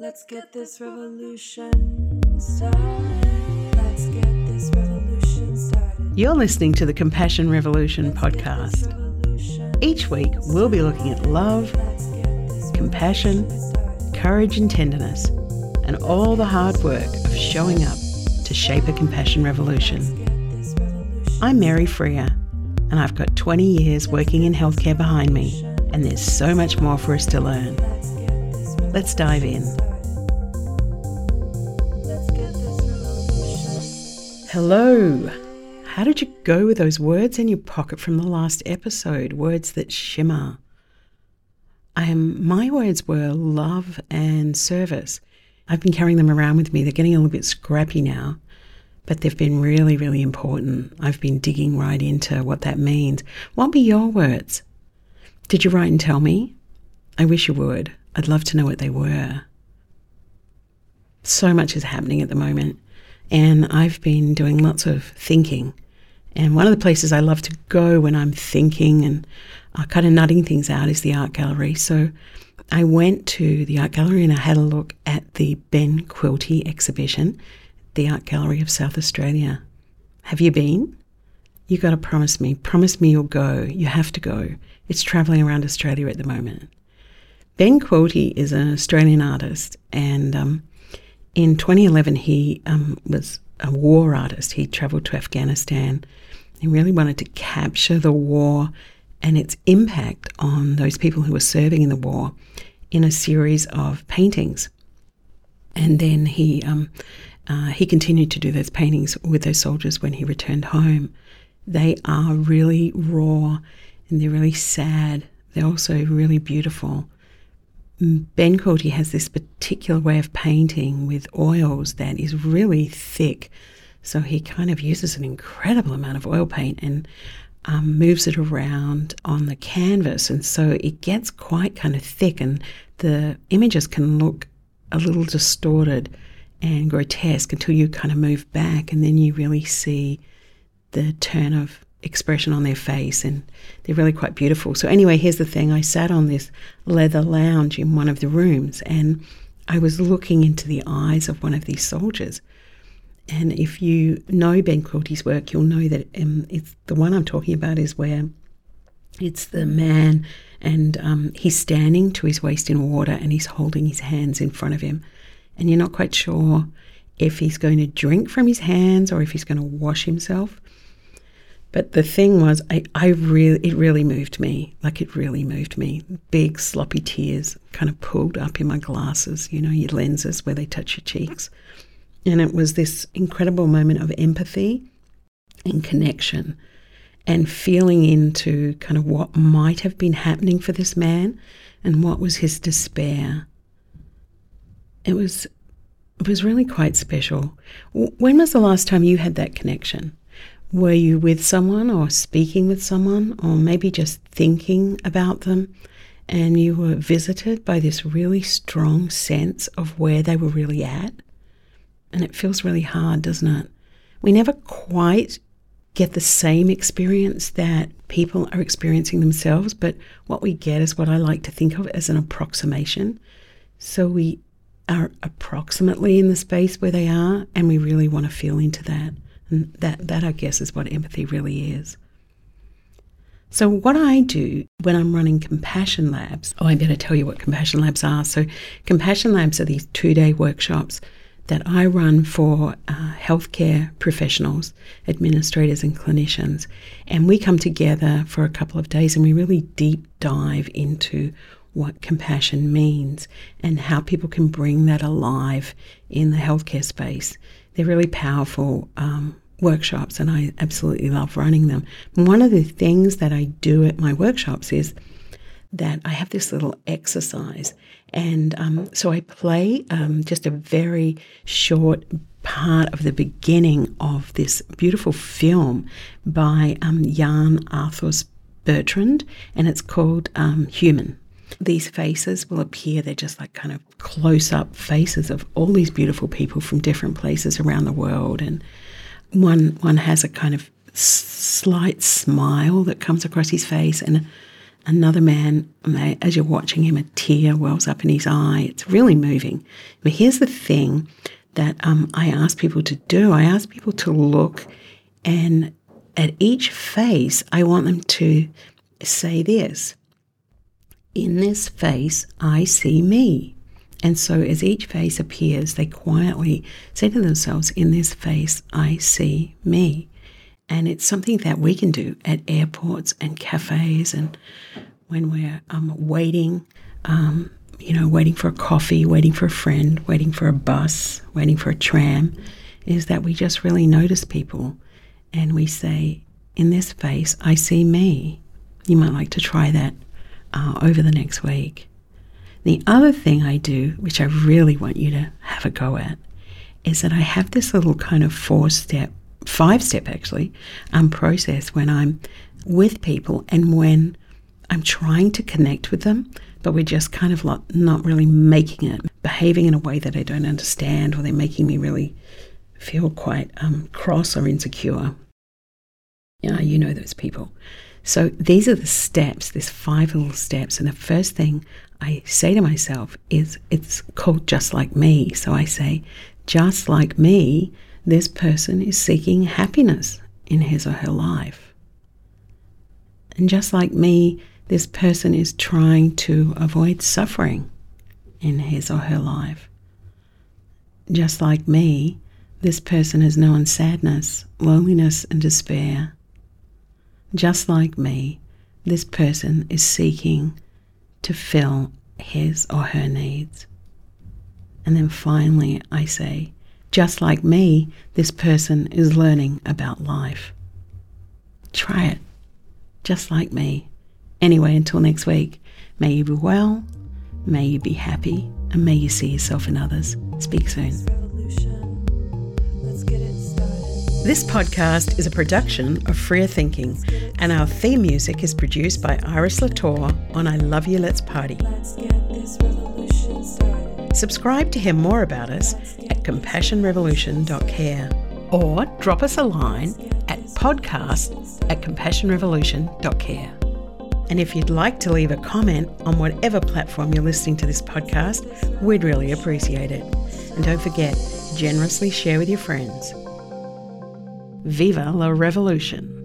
Let's get this revolution started. Let's get this revolution started. You're listening to the Compassion Revolution podcast. Each week, we'll be looking at love, compassion, courage, and tenderness, and all the hard work of showing up to shape a compassion revolution. I'm Mary Freer, and I've got 20 years working in healthcare behind me, and there's so much more for us to learn. Let's dive in. Hello. How did you go with those words in your pocket from the last episode? Words that shimmer. Um, my words were love and service. I've been carrying them around with me. They're getting a little bit scrappy now, but they've been really, really important. I've been digging right into what that means. What were your words? Did you write and tell me? I wish you would. I'd love to know what they were. So much is happening at the moment, and I've been doing lots of thinking. And one of the places I love to go when I'm thinking and uh, kind of nutting things out is the art gallery. So I went to the art gallery and I had a look at the Ben Quilty exhibition, the Art Gallery of South Australia. Have you been? You got to promise me. Promise me you'll go. You have to go. It's traveling around Australia at the moment. Ben Quilty is an Australian artist, and um, in 2011 he um, was a war artist. He travelled to Afghanistan. He really wanted to capture the war and its impact on those people who were serving in the war in a series of paintings. And then he um, uh, he continued to do those paintings with those soldiers when he returned home. They are really raw and they're really sad. They're also really beautiful. Ben Quilty has this particular way of painting with oils that is really thick. So he kind of uses an incredible amount of oil paint and um, moves it around on the canvas. And so it gets quite kind of thick, and the images can look a little distorted and grotesque until you kind of move back, and then you really see the turn of expression on their face and they're really quite beautiful. So anyway, here's the thing. I sat on this leather lounge in one of the rooms and I was looking into the eyes of one of these soldiers. And if you know Ben Quilty's work, you'll know that um, it's the one I'm talking about is where it's the man and um, he's standing to his waist in water and he's holding his hands in front of him. And you're not quite sure if he's going to drink from his hands or if he's going to wash himself. But the thing was, I, I really, it really moved me. Like it really moved me. Big sloppy tears kind of pulled up in my glasses, you know, your lenses where they touch your cheeks. And it was this incredible moment of empathy and connection and feeling into kind of what might have been happening for this man and what was his despair. It was, it was really quite special. When was the last time you had that connection? Were you with someone or speaking with someone or maybe just thinking about them and you were visited by this really strong sense of where they were really at? And it feels really hard, doesn't it? We never quite get the same experience that people are experiencing themselves, but what we get is what I like to think of as an approximation. So we are approximately in the space where they are, and we really want to feel into that. That, that, I guess, is what empathy really is. So, what I do when I'm running compassion labs, oh, I better tell you what compassion labs are. So, compassion labs are these two day workshops that I run for uh, healthcare professionals, administrators, and clinicians. And we come together for a couple of days and we really deep dive into what compassion means and how people can bring that alive in the healthcare space. They're really powerful um, workshops, and I absolutely love running them. one of the things that I do at my workshops is that I have this little exercise. And um, so I play um, just a very short part of the beginning of this beautiful film by um, Yann Arthus Bertrand, and it's called um, Human. These faces will appear, they're just like kind of close up faces of all these beautiful people from different places around the world. And one one has a kind of slight smile that comes across his face, and another man, as you're watching him, a tear wells up in his eye. It's really moving. But here's the thing that um, I ask people to do I ask people to look and at each face, I want them to say this In this face, I see me. And so, as each face appears, they quietly say to themselves, In this face, I see me. And it's something that we can do at airports and cafes and when we're um, waiting, um, you know, waiting for a coffee, waiting for a friend, waiting for a bus, waiting for a tram, is that we just really notice people and we say, In this face, I see me. You might like to try that uh, over the next week. The other thing I do, which I really want you to have a go at, is that I have this little kind of four step, five step actually, um, process when I'm with people and when I'm trying to connect with them, but we're just kind of like not really making it, behaving in a way that I don't understand, or they're making me really feel quite um, cross or insecure. Yeah, you know those people. So these are the steps, there's five little steps. And the first thing I say to myself is it's called just like me. So I say, just like me, this person is seeking happiness in his or her life. And just like me, this person is trying to avoid suffering in his or her life. Just like me, this person has known sadness, loneliness, and despair. Just like me, this person is seeking to fill his or her needs. And then finally, I say, just like me, this person is learning about life. Try it, just like me. Anyway, until next week, may you be well, may you be happy, and may you see yourself in others. Speak soon. This podcast is a production of Freer Thinking, and our theme music is produced by Iris Latour on I Love You Let's Party. Subscribe to hear more about us at compassionrevolution.care or drop us a line at podcast at compassionrevolution.care. And if you'd like to leave a comment on whatever platform you're listening to this podcast, we'd really appreciate it. And don't forget, generously share with your friends. Viva la Revolution!